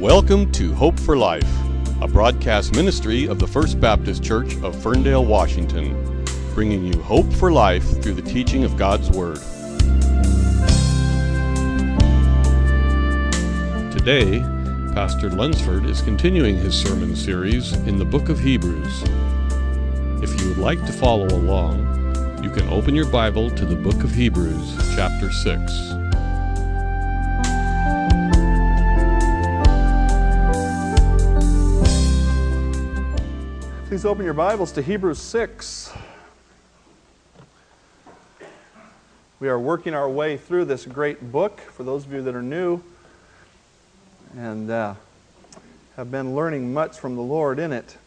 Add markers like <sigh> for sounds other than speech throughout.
Welcome to Hope for Life, a broadcast ministry of the First Baptist Church of Ferndale, Washington, bringing you hope for life through the teaching of God's Word. Today, Pastor Lunsford is continuing his sermon series in the book of Hebrews. If you would like to follow along, you can open your Bible to the book of Hebrews, chapter 6. Please open your Bibles to Hebrews 6. We are working our way through this great book for those of you that are new and uh, have been learning much from the Lord in it.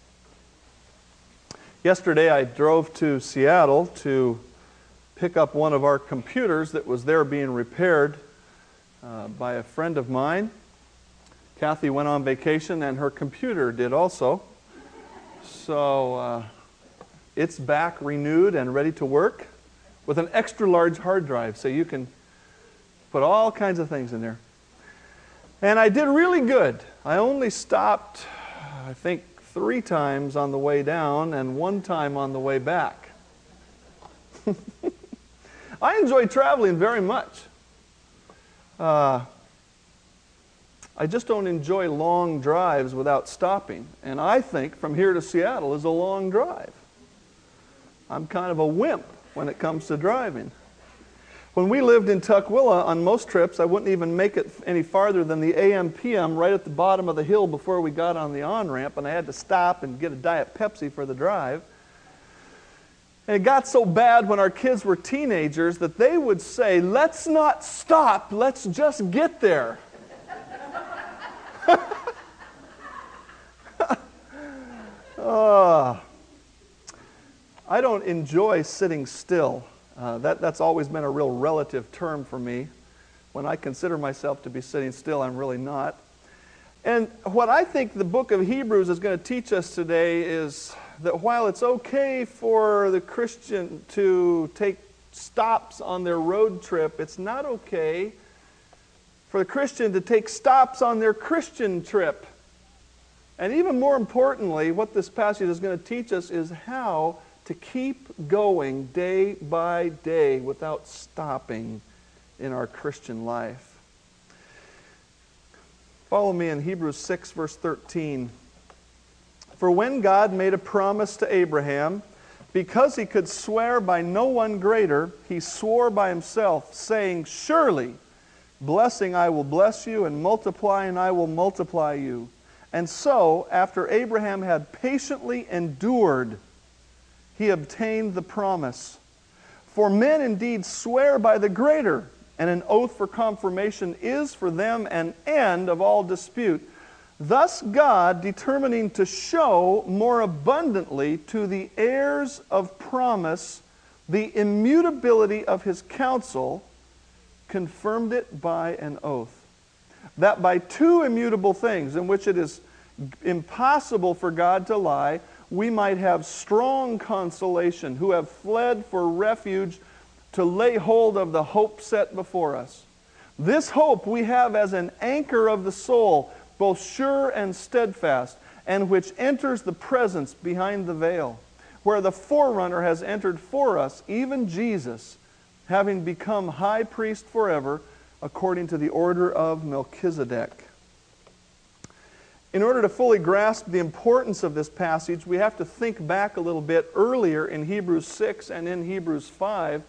Yesterday I drove to Seattle to pick up one of our computers that was there being repaired uh, by a friend of mine. Kathy went on vacation and her computer did also. So uh, it's back renewed and ready to work with an extra large hard drive so you can put all kinds of things in there. And I did really good. I only stopped, I think, three times on the way down and one time on the way back. <laughs> I enjoy traveling very much. Uh, I just don't enjoy long drives without stopping. And I think from here to Seattle is a long drive. I'm kind of a wimp when it comes to driving. When we lived in Tukwila, on most trips, I wouldn't even make it any farther than the AM PM right at the bottom of the hill before we got on the on ramp, and I had to stop and get a Diet Pepsi for the drive. And it got so bad when our kids were teenagers that they would say, Let's not stop, let's just get there. Uh, <laughs> I don't enjoy sitting still. Uh, that, that's always been a real relative term for me. When I consider myself to be sitting still, I'm really not. And what I think the book of Hebrews is going to teach us today is that while it's okay for the Christian to take stops on their road trip, it's not okay for the Christian to take stops on their Christian trip. And even more importantly, what this passage is going to teach us is how to keep going day by day without stopping in our Christian life. Follow me in Hebrews 6, verse 13. For when God made a promise to Abraham, because he could swear by no one greater, he swore by himself, saying, Surely, blessing I will bless you, and multiply, and I will multiply you. And so, after Abraham had patiently endured, he obtained the promise. For men indeed swear by the greater, and an oath for confirmation is for them an end of all dispute. Thus, God, determining to show more abundantly to the heirs of promise the immutability of his counsel, confirmed it by an oath. That by two immutable things, in which it is impossible for God to lie, we might have strong consolation who have fled for refuge to lay hold of the hope set before us. This hope we have as an anchor of the soul, both sure and steadfast, and which enters the presence behind the veil, where the forerunner has entered for us, even Jesus, having become high priest forever, according to the order of Melchizedek. In order to fully grasp the importance of this passage, we have to think back a little bit earlier in Hebrews 6 and in Hebrews 5.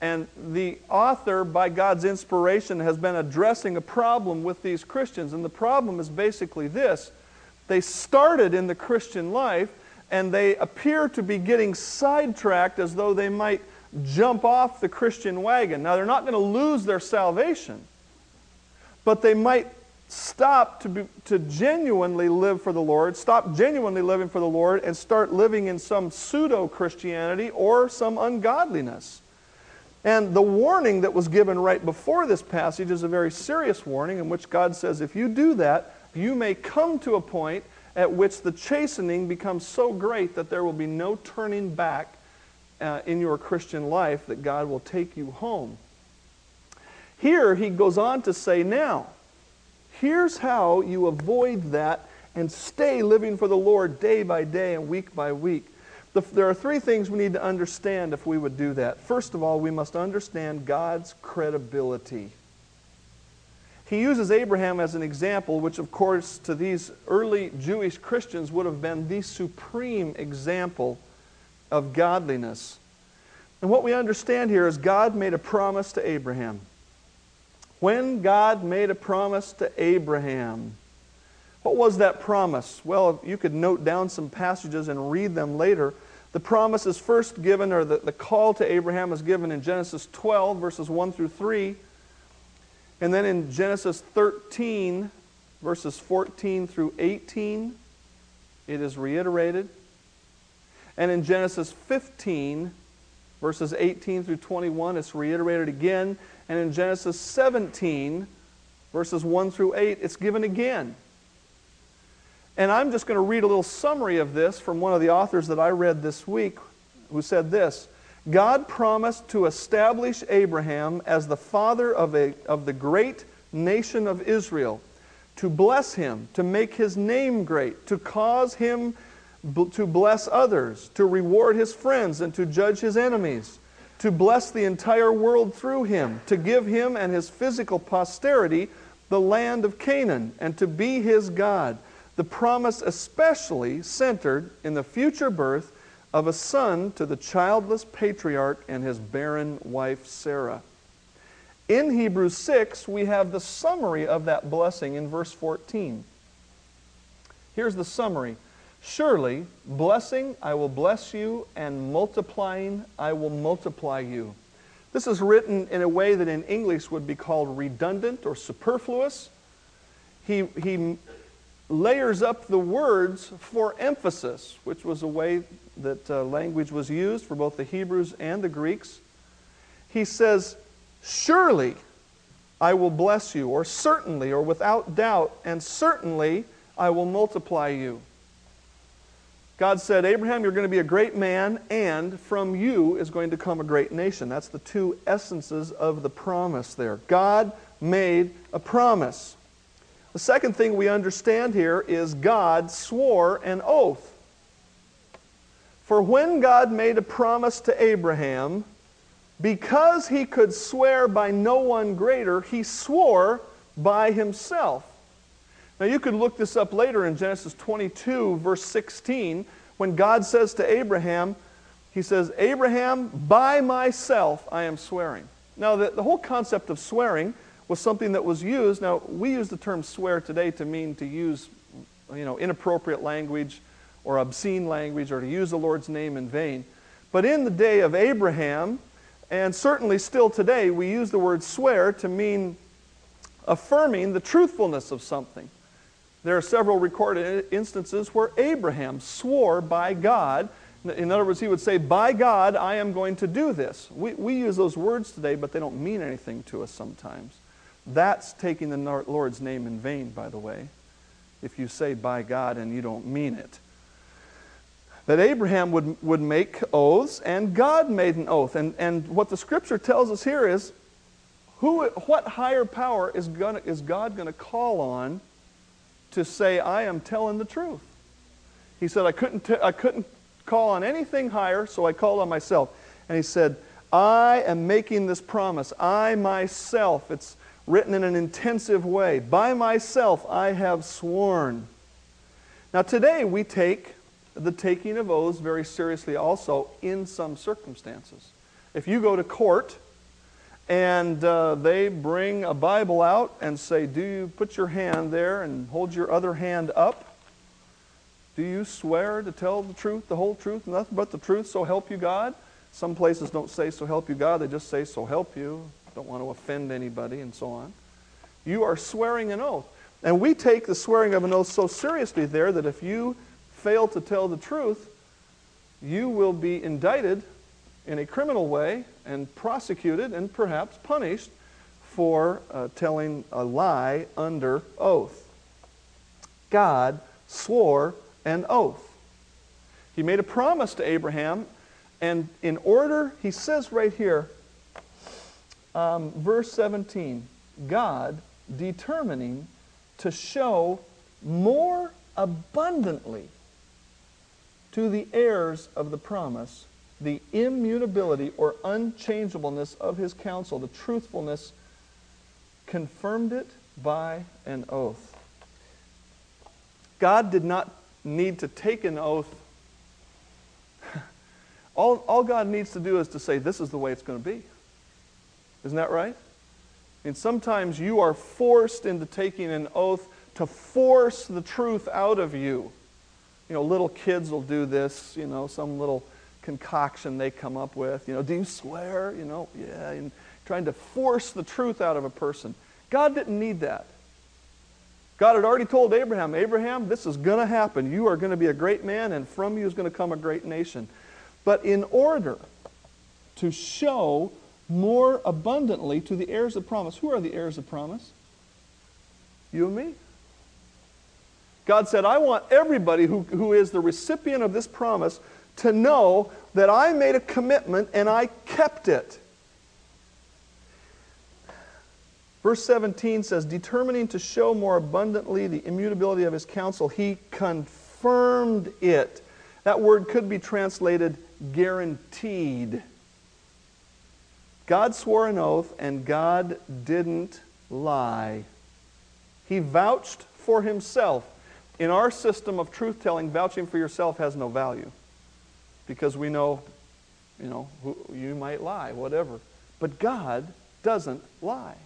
And the author, by God's inspiration, has been addressing a problem with these Christians. And the problem is basically this they started in the Christian life and they appear to be getting sidetracked as though they might jump off the Christian wagon. Now, they're not going to lose their salvation, but they might stop to, be, to genuinely live for the Lord, stop genuinely living for the Lord, and start living in some pseudo Christianity or some ungodliness. And the warning that was given right before this passage is a very serious warning in which God says, if you do that, you may come to a point at which the chastening becomes so great that there will be no turning back uh, in your Christian life, that God will take you home. Here he goes on to say, now, Here's how you avoid that and stay living for the Lord day by day and week by week. The, there are three things we need to understand if we would do that. First of all, we must understand God's credibility. He uses Abraham as an example, which, of course, to these early Jewish Christians would have been the supreme example of godliness. And what we understand here is God made a promise to Abraham. When God made a promise to Abraham, what was that promise? Well, you could note down some passages and read them later. The promise is first given, or the, the call to Abraham is given in Genesis 12, verses 1 through 3. And then in Genesis 13, verses 14 through 18, it is reiterated. And in Genesis 15, verses 18 through 21, it's reiterated again. And in Genesis 17, verses 1 through 8, it's given again. And I'm just going to read a little summary of this from one of the authors that I read this week who said this God promised to establish Abraham as the father of, a, of the great nation of Israel, to bless him, to make his name great, to cause him to bless others, to reward his friends, and to judge his enemies to bless the entire world through him, to give him and his physical posterity the land of Canaan, and to be his God. The promise especially centered in the future birth of a son to the childless patriarch and his barren wife Sarah. In Hebrews 6, we have the summary of that blessing in verse 14. Here's the summary Surely, blessing I will bless you, and multiplying I will multiply you. This is written in a way that in English would be called redundant or superfluous. He, he layers up the words for emphasis, which was a way that uh, language was used for both the Hebrews and the Greeks. He says, Surely I will bless you, or certainly, or without doubt, and certainly I will multiply you. God said, Abraham, you're going to be a great man, and from you is going to come a great nation. That's the two essences of the promise there. God made a promise. The second thing we understand here is God swore an oath. For when God made a promise to Abraham, because he could swear by no one greater, he swore by himself. Now, you could look this up later in Genesis 22, verse 16, when God says to Abraham, He says, Abraham, by myself I am swearing. Now, the, the whole concept of swearing was something that was used. Now, we use the term swear today to mean to use you know, inappropriate language or obscene language or to use the Lord's name in vain. But in the day of Abraham, and certainly still today, we use the word swear to mean affirming the truthfulness of something. There are several recorded instances where Abraham swore by God. In other words, he would say, By God, I am going to do this. We, we use those words today, but they don't mean anything to us sometimes. That's taking the Lord's name in vain, by the way, if you say by God and you don't mean it. That Abraham would, would make oaths, and God made an oath. And, and what the scripture tells us here is who, what higher power is, gonna, is God going to call on to say, I am telling the truth. He said, I couldn't, t- I couldn't call on anything higher, so I called on myself. And he said, I am making this promise. I myself, it's written in an intensive way, by myself I have sworn. Now, today we take the taking of oaths very seriously also in some circumstances. If you go to court, and uh, they bring a Bible out and say, Do you put your hand there and hold your other hand up? Do you swear to tell the truth, the whole truth, nothing but the truth, so help you God? Some places don't say, So help you God, they just say, So help you. Don't want to offend anybody, and so on. You are swearing an oath. And we take the swearing of an oath so seriously there that if you fail to tell the truth, you will be indicted in a criminal way and prosecuted and perhaps punished for uh, telling a lie under oath. God swore an oath. He made a promise to Abraham, and in order, he says right here, um, verse 17, God determining to show more abundantly to the heirs of the promise the immutability or unchangeableness of his counsel, the truthfulness, confirmed it by an oath. God did not need to take an oath. <laughs> all, all God needs to do is to say, This is the way it's going to be. Isn't that right? And sometimes you are forced into taking an oath to force the truth out of you. You know, little kids will do this, you know, some little concoction they come up with. You know, do you swear? You know, yeah, and trying to force the truth out of a person. God didn't need that. God had already told Abraham, Abraham, this is going to happen. You are going to be a great man, and from you is going to come a great nation. But in order to show more abundantly to the heirs of promise, who are the heirs of promise? You and me. God said, I want everybody who, who is the recipient of this promise to know that I made a commitment and I kept it. Verse 17 says, determining to show more abundantly the immutability of his counsel, he confirmed it. That word could be translated guaranteed. God swore an oath and God didn't lie. He vouched for himself. In our system of truth telling, vouching for yourself has no value because we know, you know, who, you might lie, whatever. But God doesn't lie.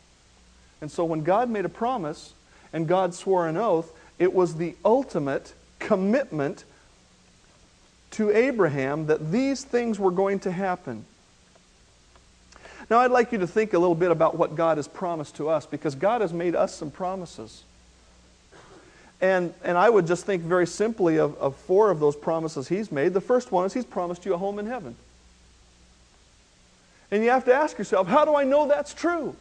And so when God made a promise and God swore an oath, it was the ultimate commitment to Abraham that these things were going to happen. Now, I'd like you to think a little bit about what God has promised to us because God has made us some promises. And, and I would just think very simply of, of four of those promises he's made. The first one is he's promised you a home in heaven. And you have to ask yourself, how do I know that's true?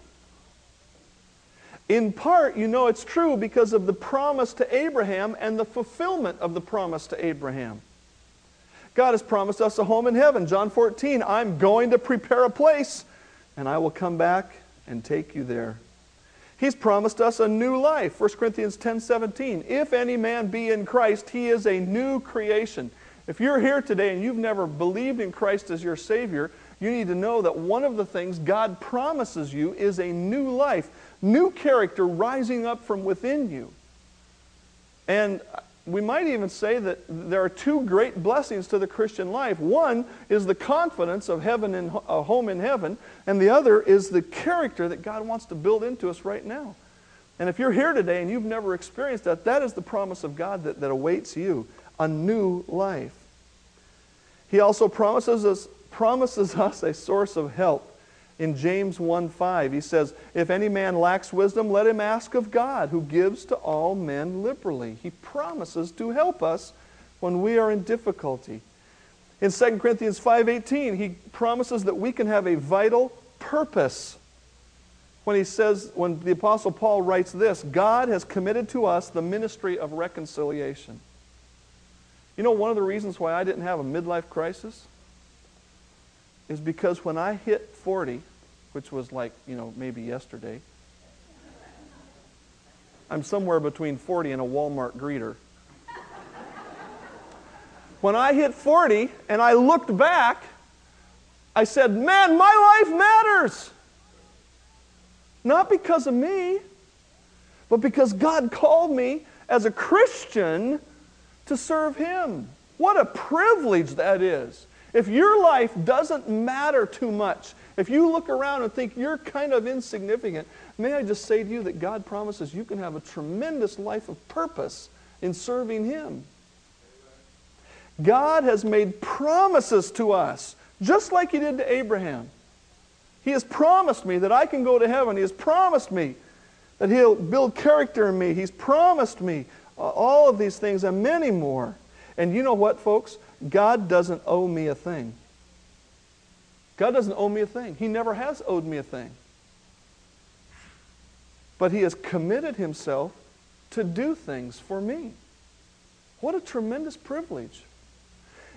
In part, you know it's true because of the promise to Abraham and the fulfillment of the promise to Abraham. God has promised us a home in heaven. John 14, I'm going to prepare a place, and I will come back and take you there. He's promised us a new life. 1 Corinthians 10 17. If any man be in Christ, he is a new creation. If you're here today and you've never believed in Christ as your Savior, you need to know that one of the things God promises you is a new life, new character rising up from within you. And we might even say that there are two great blessings to the Christian life. One is the confidence of heaven and a home in heaven, and the other is the character that God wants to build into us right now. And if you're here today and you've never experienced that, that is the promise of God that, that awaits you a new life. He also promises us, promises <laughs> us a source of help in James 1 5. He says, If any man lacks wisdom, let him ask of God, who gives to all men liberally. He promises to help us when we are in difficulty. In 2 Corinthians 5:18, he promises that we can have a vital purpose. When he says, when the Apostle Paul writes this, God has committed to us the ministry of reconciliation. You know, one of the reasons why I didn't have a midlife crisis is because when I hit 40, which was like, you know, maybe yesterday, I'm somewhere between 40 and a Walmart greeter. when I hit 40 and I looked back, I said, Man, my life matters. Not because of me, but because God called me as a Christian to serve Him. What a privilege that is. If your life doesn't matter too much, if you look around and think you're kind of insignificant, may I just say to you that God promises you can have a tremendous life of purpose in serving Him. God has made promises to us, just like He did to Abraham. He has promised me that I can go to heaven. He has promised me that He'll build character in me. He's promised me uh, all of these things and many more. And you know what, folks? God doesn't owe me a thing. God doesn't owe me a thing. He never has owed me a thing. But He has committed Himself to do things for me. What a tremendous privilege.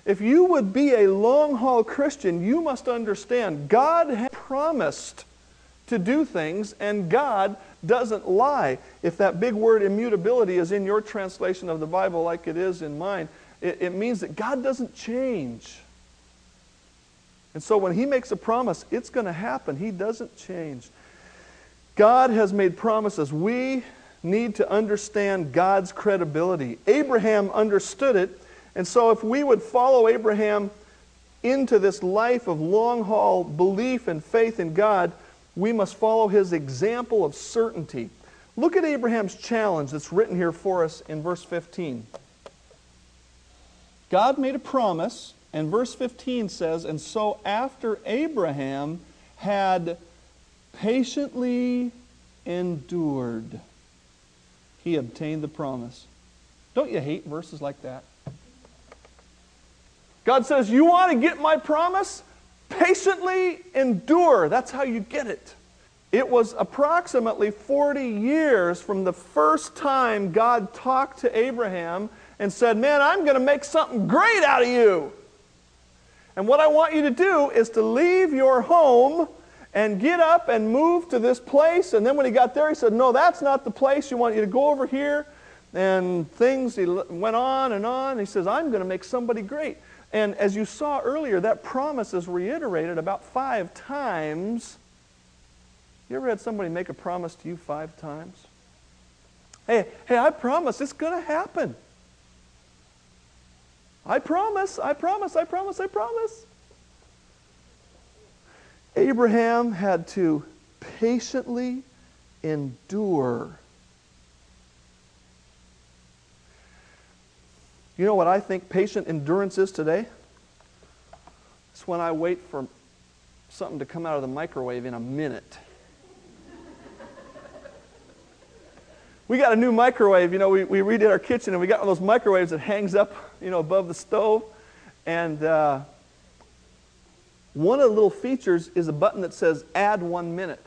If you would be a long haul Christian, you must understand God has promised to do things, and God doesn't lie. If that big word immutability is in your translation of the Bible, like it is in mine, it, it means that God doesn't change. And so when He makes a promise, it's going to happen. He doesn't change. God has made promises. We need to understand God's credibility. Abraham understood it, and so if we would follow Abraham into this life of long haul belief and faith in God, we must follow his example of certainty. Look at Abraham's challenge that's written here for us in verse 15. God made a promise, and verse 15 says, And so after Abraham had patiently endured, he obtained the promise. Don't you hate verses like that? God says, You want to get my promise? Patiently endure. That's how you get it. It was approximately 40 years from the first time God talked to Abraham and said, Man, I'm going to make something great out of you. And what I want you to do is to leave your home and get up and move to this place. And then when he got there, he said, No, that's not the place. You want you to go over here. And things, he went on and on. He says, I'm going to make somebody great. And as you saw earlier, that promise is reiterated about five times. You ever had somebody make a promise to you five times? Hey, hey, I promise it's going to happen. I promise, I promise, I promise, I promise. Abraham had to patiently endure. You know what I think patient endurance is today? It's when I wait for something to come out of the microwave in a minute. We got a new microwave. You know, we, we redid our kitchen and we got one of those microwaves that hangs up, you know, above the stove. And uh, one of the little features is a button that says add one minute.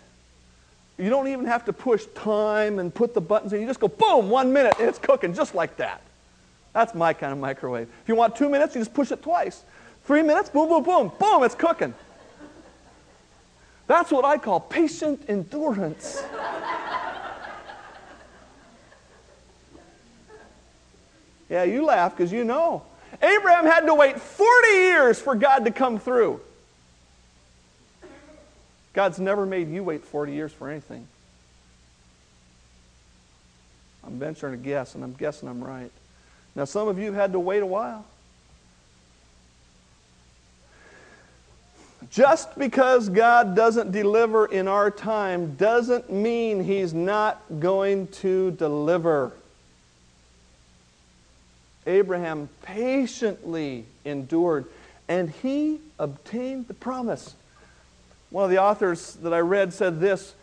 You don't even have to push time and put the buttons in. You just go boom, one minute, and it's cooking just like that. That's my kind of microwave. If you want two minutes, you just push it twice. Three minutes, boom, boom, boom, boom, it's cooking. That's what I call patient endurance. Yeah, you laugh because you know. Abraham had to wait 40 years for God to come through. God's never made you wait 40 years for anything. I'm venturing a guess, and I'm guessing I'm right. Now, some of you had to wait a while. Just because God doesn't deliver in our time doesn't mean He's not going to deliver. Abraham patiently endured, and he obtained the promise. One of the authors that I read said this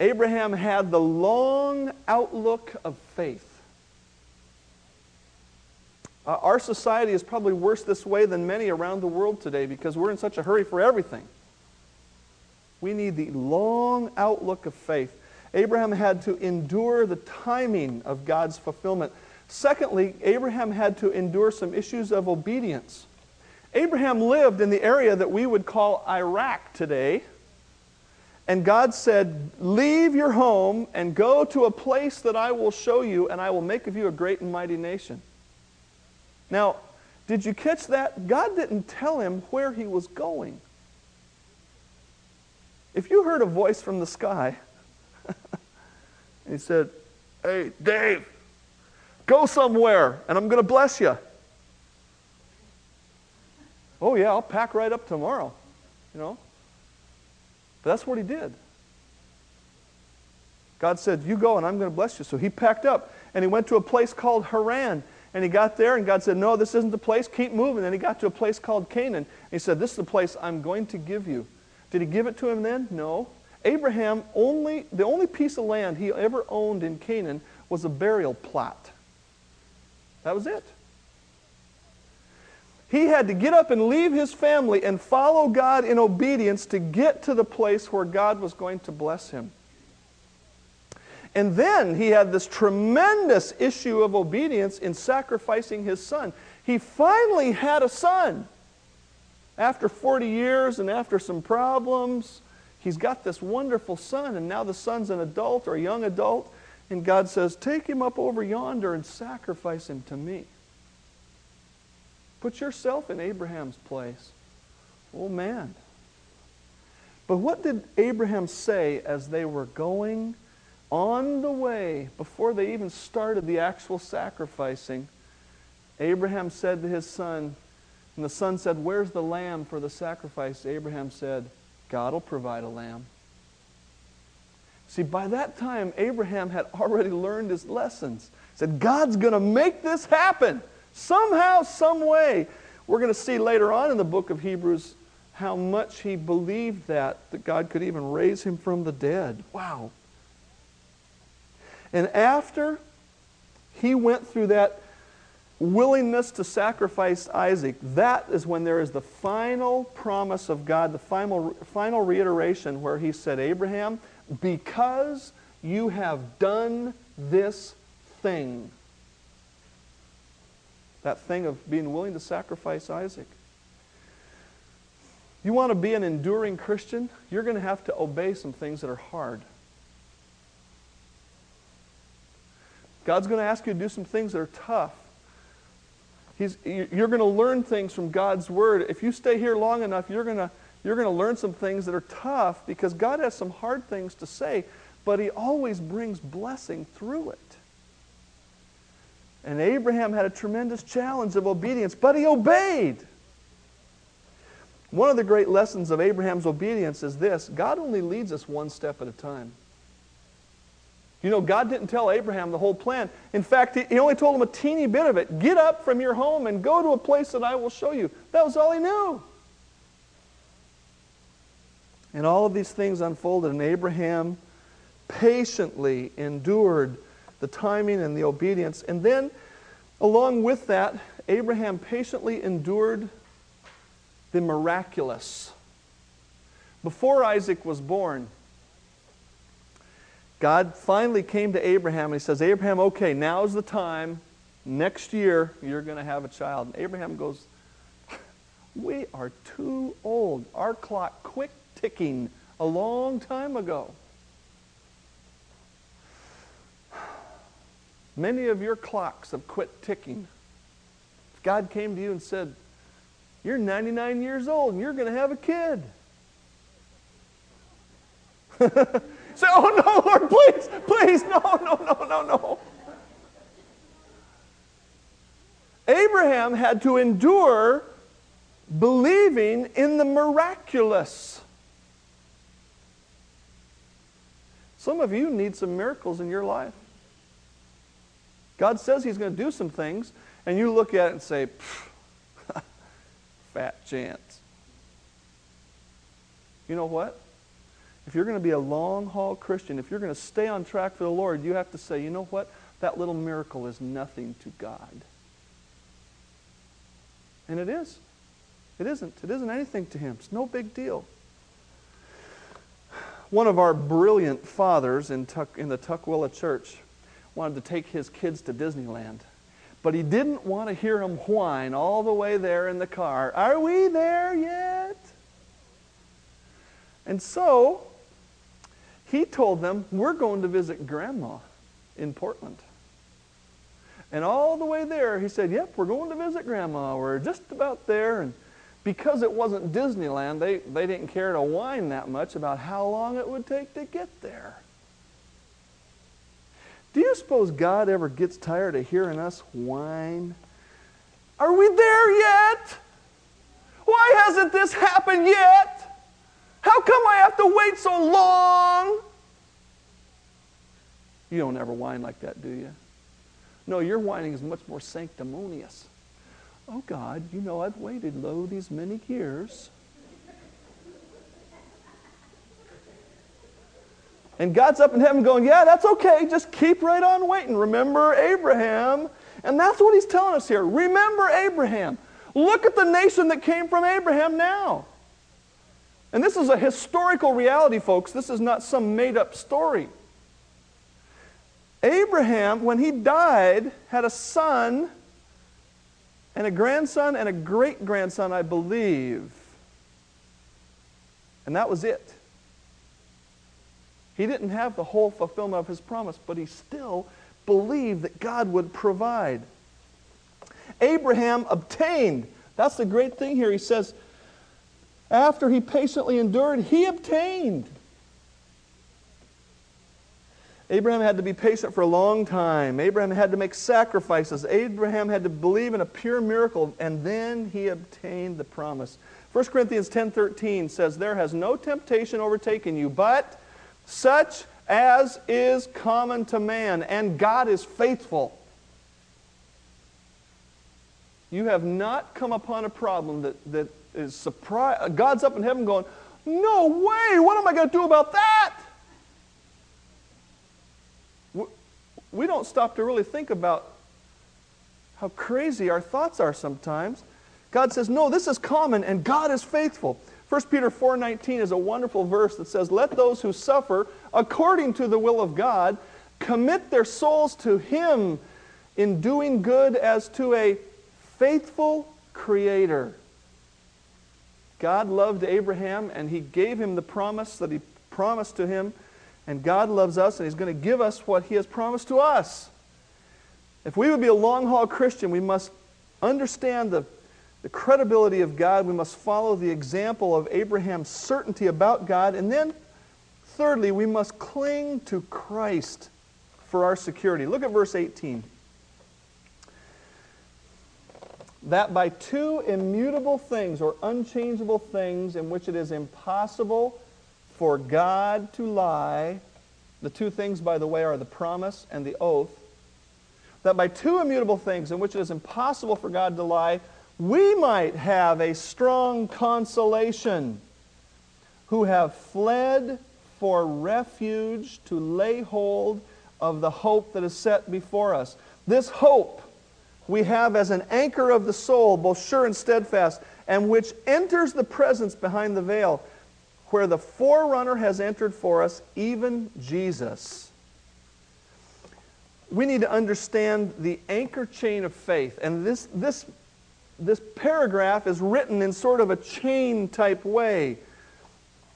Abraham had the long outlook of faith. Uh, our society is probably worse this way than many around the world today because we're in such a hurry for everything. We need the long outlook of faith. Abraham had to endure the timing of God's fulfillment. Secondly, Abraham had to endure some issues of obedience. Abraham lived in the area that we would call Iraq today. And God said, Leave your home and go to a place that I will show you, and I will make of you a great and mighty nation. Now, did you catch that? God didn't tell him where he was going. If you heard a voice from the sky, <laughs> he said, Hey, Dave, go somewhere and I'm going to bless you. Oh, yeah, I'll pack right up tomorrow, you know. But that's what he did. God said, You go and I'm going to bless you. So he packed up and he went to a place called Haran. And he got there, and God said, No, this isn't the place. Keep moving. And he got to a place called Canaan. And He said, This is the place I'm going to give you. Did he give it to him then? No. Abraham only, the only piece of land he ever owned in Canaan was a burial plot. That was it. He had to get up and leave his family and follow God in obedience to get to the place where God was going to bless him. And then he had this tremendous issue of obedience in sacrificing his son. He finally had a son. After 40 years and after some problems, he's got this wonderful son, and now the son's an adult or a young adult, and God says, Take him up over yonder and sacrifice him to me. Put yourself in Abraham's place. Oh, man. But what did Abraham say as they were going on the way, before they even started the actual sacrificing? Abraham said to his son, and the son said, Where's the lamb for the sacrifice? Abraham said, God will provide a lamb. See, by that time, Abraham had already learned his lessons. He said, God's going to make this happen somehow, some way. We're going to see later on in the book of Hebrews how much he believed that, that God could even raise him from the dead. Wow. And after he went through that willingness to sacrifice Isaac, that is when there is the final promise of God, the final, final reiteration where he said, Abraham, because you have done this thing, that thing of being willing to sacrifice Isaac. You want to be an enduring Christian? You're going to have to obey some things that are hard. God's going to ask you to do some things that are tough. He's, you're going to learn things from God's Word. If you stay here long enough, you're going, to, you're going to learn some things that are tough because God has some hard things to say, but He always brings blessing through it. And Abraham had a tremendous challenge of obedience, but he obeyed. One of the great lessons of Abraham's obedience is this God only leads us one step at a time. You know, God didn't tell Abraham the whole plan. In fact, he only told him a teeny bit of it. Get up from your home and go to a place that I will show you. That was all he knew. And all of these things unfolded, and Abraham patiently endured the timing and the obedience. And then, along with that, Abraham patiently endured the miraculous. Before Isaac was born, God finally came to Abraham and he says, Abraham, okay, now's the time. Next year, you're going to have a child. And Abraham goes, We are too old. Our clock quit ticking a long time ago. Many of your clocks have quit ticking. If God came to you and said, You're 99 years old and you're going to have a kid. <laughs> Say, oh no, Lord, please, please, no, no, no, no, no. Abraham had to endure believing in the miraculous. Some of you need some miracles in your life. God says He's going to do some things, and you look at it and say, <laughs> fat chance. You know what? If you're going to be a long haul Christian, if you're going to stay on track for the Lord, you have to say, you know what? That little miracle is nothing to God. And it is. It isn't. It isn't anything to Him. It's no big deal. One of our brilliant fathers in, Tuck, in the Tukwila church wanted to take his kids to Disneyland. But he didn't want to hear them whine all the way there in the car. Are we there yet? And so he told them, We're going to visit Grandma in Portland. And all the way there, he said, Yep, we're going to visit Grandma. We're just about there. And because it wasn't Disneyland, they, they didn't care to whine that much about how long it would take to get there. Do you suppose God ever gets tired of hearing us whine? Are we there yet? Why hasn't this happened yet? How come I have to wait so long? You don't ever whine like that, do you? No, your whining is much more sanctimonious. Oh God, you know I've waited lo these many years. And God's up in heaven going, Yeah, that's okay. Just keep right on waiting. Remember Abraham. And that's what he's telling us here. Remember Abraham. Look at the nation that came from Abraham now. And this is a historical reality, folks. This is not some made up story. Abraham, when he died, had a son and a grandson and a great grandson, I believe. And that was it. He didn't have the whole fulfillment of his promise, but he still believed that God would provide. Abraham obtained. That's the great thing here. He says, after he patiently endured, he obtained. Abraham had to be patient for a long time. Abraham had to make sacrifices. Abraham had to believe in a pure miracle, and then he obtained the promise. 1 Corinthians 10:13 says, "There has no temptation overtaken you, but such as is common to man, and God is faithful." You have not come upon a problem that, that is surprise. God's up in heaven going, No way! What am I going to do about that? We don't stop to really think about how crazy our thoughts are sometimes. God says, No, this is common, and God is faithful. 1 Peter 4:19 is a wonderful verse that says, "Let those who suffer according to the will of God commit their souls to him in doing good as to a faithful creator." God loved Abraham and he gave him the promise that he promised to him. And God loves us and he's going to give us what he has promised to us. If we would be a long haul Christian, we must understand the, the credibility of God. We must follow the example of Abraham's certainty about God. And then, thirdly, we must cling to Christ for our security. Look at verse 18 that by two immutable things or unchangeable things in which it is impossible for God to lie, the two things, by the way, are the promise and the oath, that by two immutable things in which it is impossible for God to lie, we might have a strong consolation who have fled for refuge to lay hold of the hope that is set before us. This hope we have as an anchor of the soul, both sure and steadfast, and which enters the presence behind the veil, where the forerunner has entered for us, even Jesus. We need to understand the anchor chain of faith. And this, this, this paragraph is written in sort of a chain type way.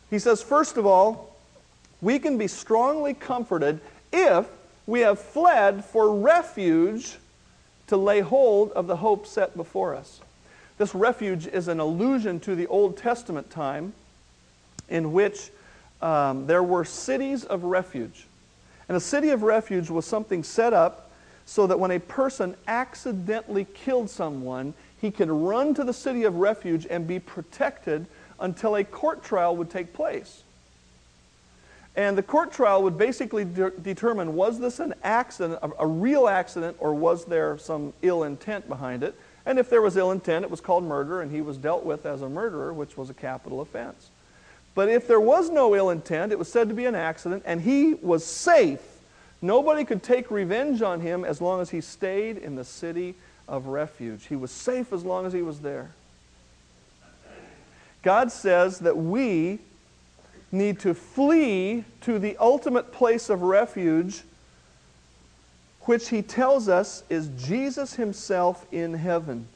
He says, first of all, we can be strongly comforted if we have fled for refuge to lay hold of the hope set before us. This refuge is an allusion to the Old Testament time in which um, there were cities of refuge. And a city of refuge was something set up so that when a person accidentally killed someone, he could run to the city of refuge and be protected until a court trial would take place. And the court trial would basically de- determine was this an accident, a, a real accident, or was there some ill intent behind it? And if there was ill intent, it was called murder, and he was dealt with as a murderer, which was a capital offense. But if there was no ill intent, it was said to be an accident, and he was safe. Nobody could take revenge on him as long as he stayed in the city of refuge. He was safe as long as he was there. God says that we need to flee to the ultimate place of refuge, which he tells us is Jesus himself in heaven.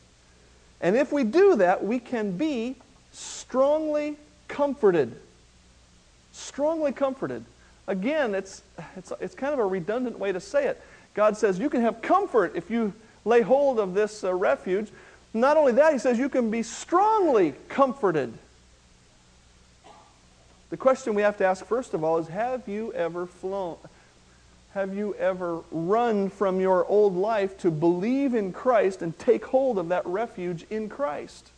And if we do that, we can be strongly comforted. Strongly comforted. Again, it's, it's, it's kind of a redundant way to say it. God says you can have comfort if you lay hold of this uh, refuge. Not only that, he says you can be strongly comforted. The question we have to ask first of all is have you ever flown? Have you ever run from your old life to believe in Christ and take hold of that refuge in Christ?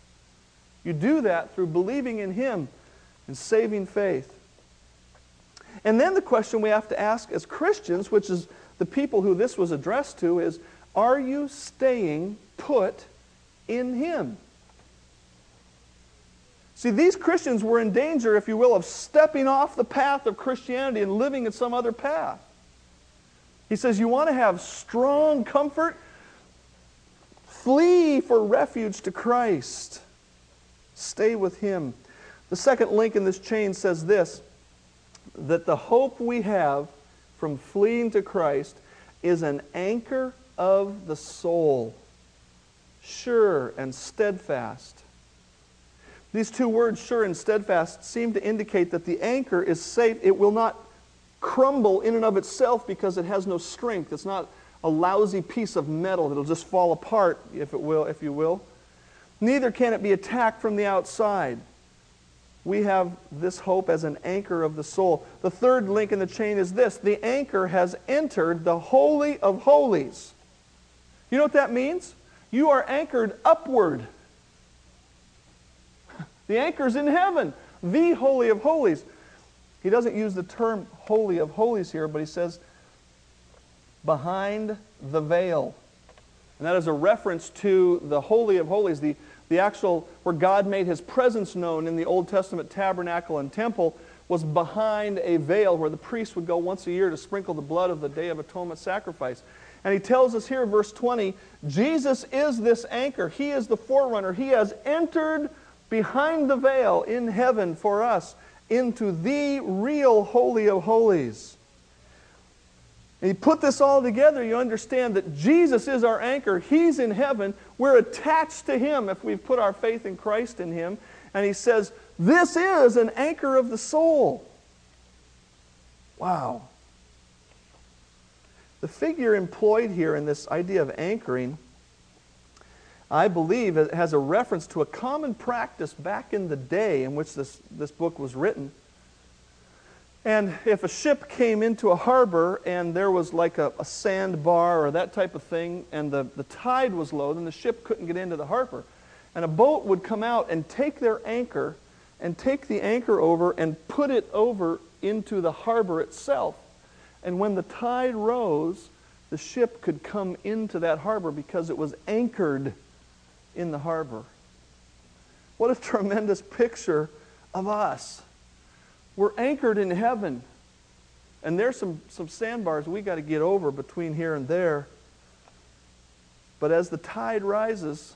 You do that through believing in Him and saving faith. And then the question we have to ask as Christians, which is the people who this was addressed to, is are you staying put in Him? See, these Christians were in danger, if you will, of stepping off the path of Christianity and living in some other path. He says, You want to have strong comfort? Flee for refuge to Christ. Stay with Him. The second link in this chain says this that the hope we have from fleeing to Christ is an anchor of the soul, sure and steadfast these two words, sure and steadfast, seem to indicate that the anchor is safe. It will not crumble in and of itself because it has no strength. It's not a lousy piece of metal that'll just fall apart, if it will, if you will. Neither can it be attacked from the outside. We have this hope as an anchor of the soul. The third link in the chain is this the anchor has entered the Holy of Holies. You know what that means? You are anchored upward. <laughs> The anchor's in heaven, the Holy of Holies. He doesn't use the term Holy of Holies here, but he says behind the veil. And that is a reference to the Holy of Holies, the, the actual, where God made his presence known in the Old Testament tabernacle and temple, was behind a veil where the priest would go once a year to sprinkle the blood of the Day of Atonement sacrifice. And he tells us here, verse 20, Jesus is this anchor. He is the forerunner. He has entered behind the veil in heaven for us into the real Holy of Holies. And you put this all together, you understand that Jesus is our anchor. He's in heaven. We're attached to Him if we've put our faith in Christ in Him. And He says, This is an anchor of the soul. Wow. The figure employed here in this idea of anchoring, I believe, has a reference to a common practice back in the day in which this, this book was written and if a ship came into a harbor and there was like a, a sandbar or that type of thing, and the, the tide was low, then the ship couldn't get into the harbor. And a boat would come out and take their anchor and take the anchor over and put it over into the harbor itself. And when the tide rose, the ship could come into that harbor because it was anchored in the harbor. What a <laughs> tremendous picture of us. We're anchored in heaven. And there's some, some sandbars we got to get over between here and there. But as the tide rises,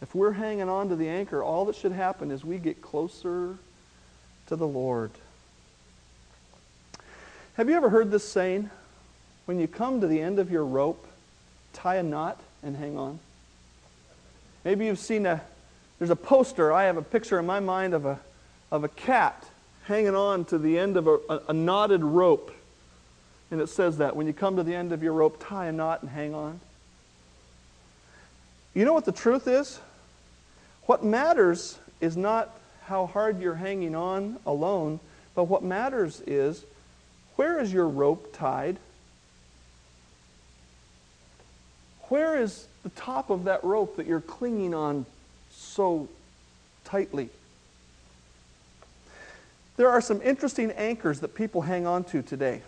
if we're hanging on to the anchor, all that should happen is we get closer to the Lord. Have you ever heard this saying? When you come to the end of your rope, tie a knot and hang on. Maybe you've seen a, there's a poster, I have a picture in my mind of a, of a cat hanging on to the end of a, a, a knotted rope. And it says that when you come to the end of your rope, tie a knot and hang on. You know what the truth is? What matters is not how hard you're hanging on alone, but what matters is where is your rope tied? Where is the top of that rope that you're clinging on so tightly? There are some interesting anchors that people hang on to today.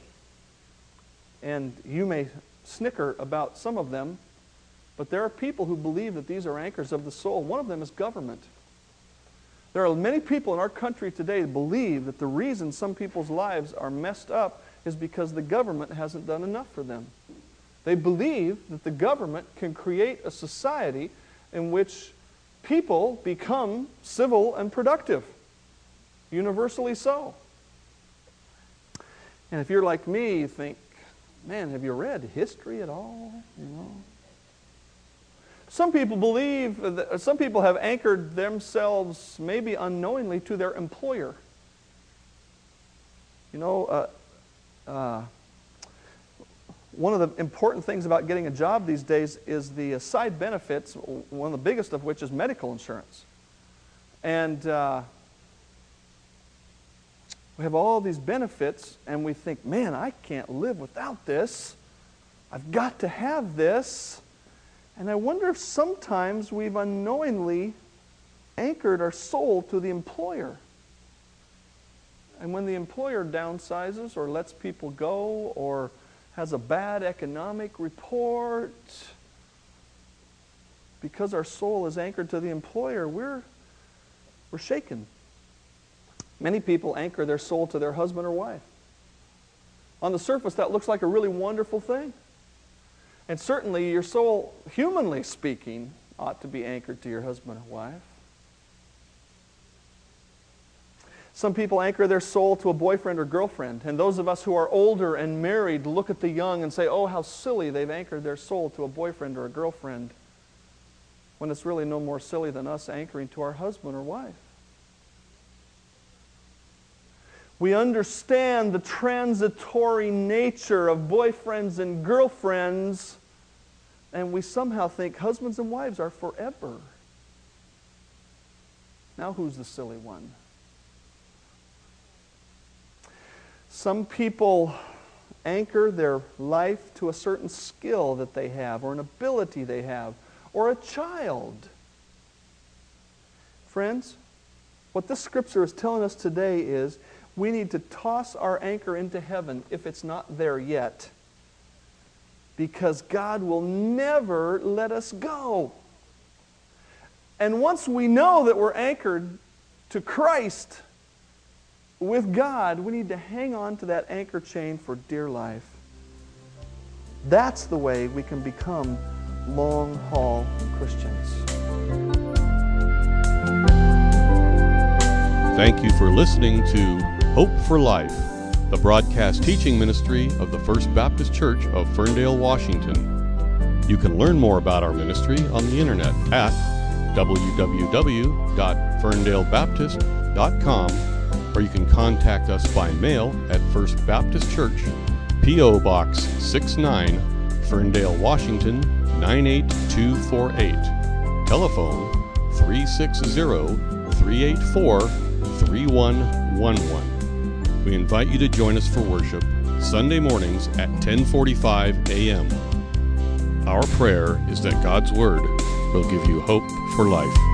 And you may snicker about some of them, but there are people who believe that these are anchors of the soul. One of them is government. There are many people in our country today that believe that the reason some people's lives are messed up is because the government hasn't done enough for them. They believe that the government can create a society in which people become civil and productive universally so. And if you're like me, you think, man, have you read history at all? You know? Some people believe, that, some people have anchored themselves, maybe unknowingly, to their employer. You know, uh, uh, one of the important things about getting a job these days is the uh, side benefits, one of the biggest of which is medical insurance. And uh, we have all these benefits, and we think, man, I can't live without this. I've got to have this. And I wonder if sometimes we've unknowingly anchored our soul to the employer. And when the employer downsizes or lets people go or has a bad economic report, because our soul is anchored to the employer, we're, we're shaken. Many people anchor their soul to their husband or wife. On the surface, that looks like a really wonderful thing. And certainly, your soul, humanly speaking, ought to be anchored to your husband or wife. Some people anchor their soul to a boyfriend or girlfriend. And those of us who are older and married look at the young and say, oh, how silly they've anchored their soul to a boyfriend or a girlfriend. When it's really no more silly than us anchoring to our husband or wife. We understand the transitory nature of boyfriends and girlfriends, and we somehow think husbands and wives are forever. Now, who's the silly one? Some people anchor their life to a certain skill that they have, or an ability they have, or a child. Friends, what this scripture is telling us today is we need to toss our anchor into heaven if it's not there yet. Because God will never let us go. And once we know that we're anchored to Christ with God, we need to hang on to that anchor chain for dear life. That's the way we can become long haul Christians. Thank you for listening to Hope for Life, the broadcast teaching ministry of the First Baptist Church of Ferndale, Washington. You can learn more about our ministry on the internet at www.ferndalebaptist.com or you can contact us by mail at First Baptist Church, P.O. Box 69, Ferndale, Washington 98248. Telephone 360 384 3111. We invite you to join us for worship Sunday mornings at 10:45 a.m. Our prayer is that God's word will give you hope for life.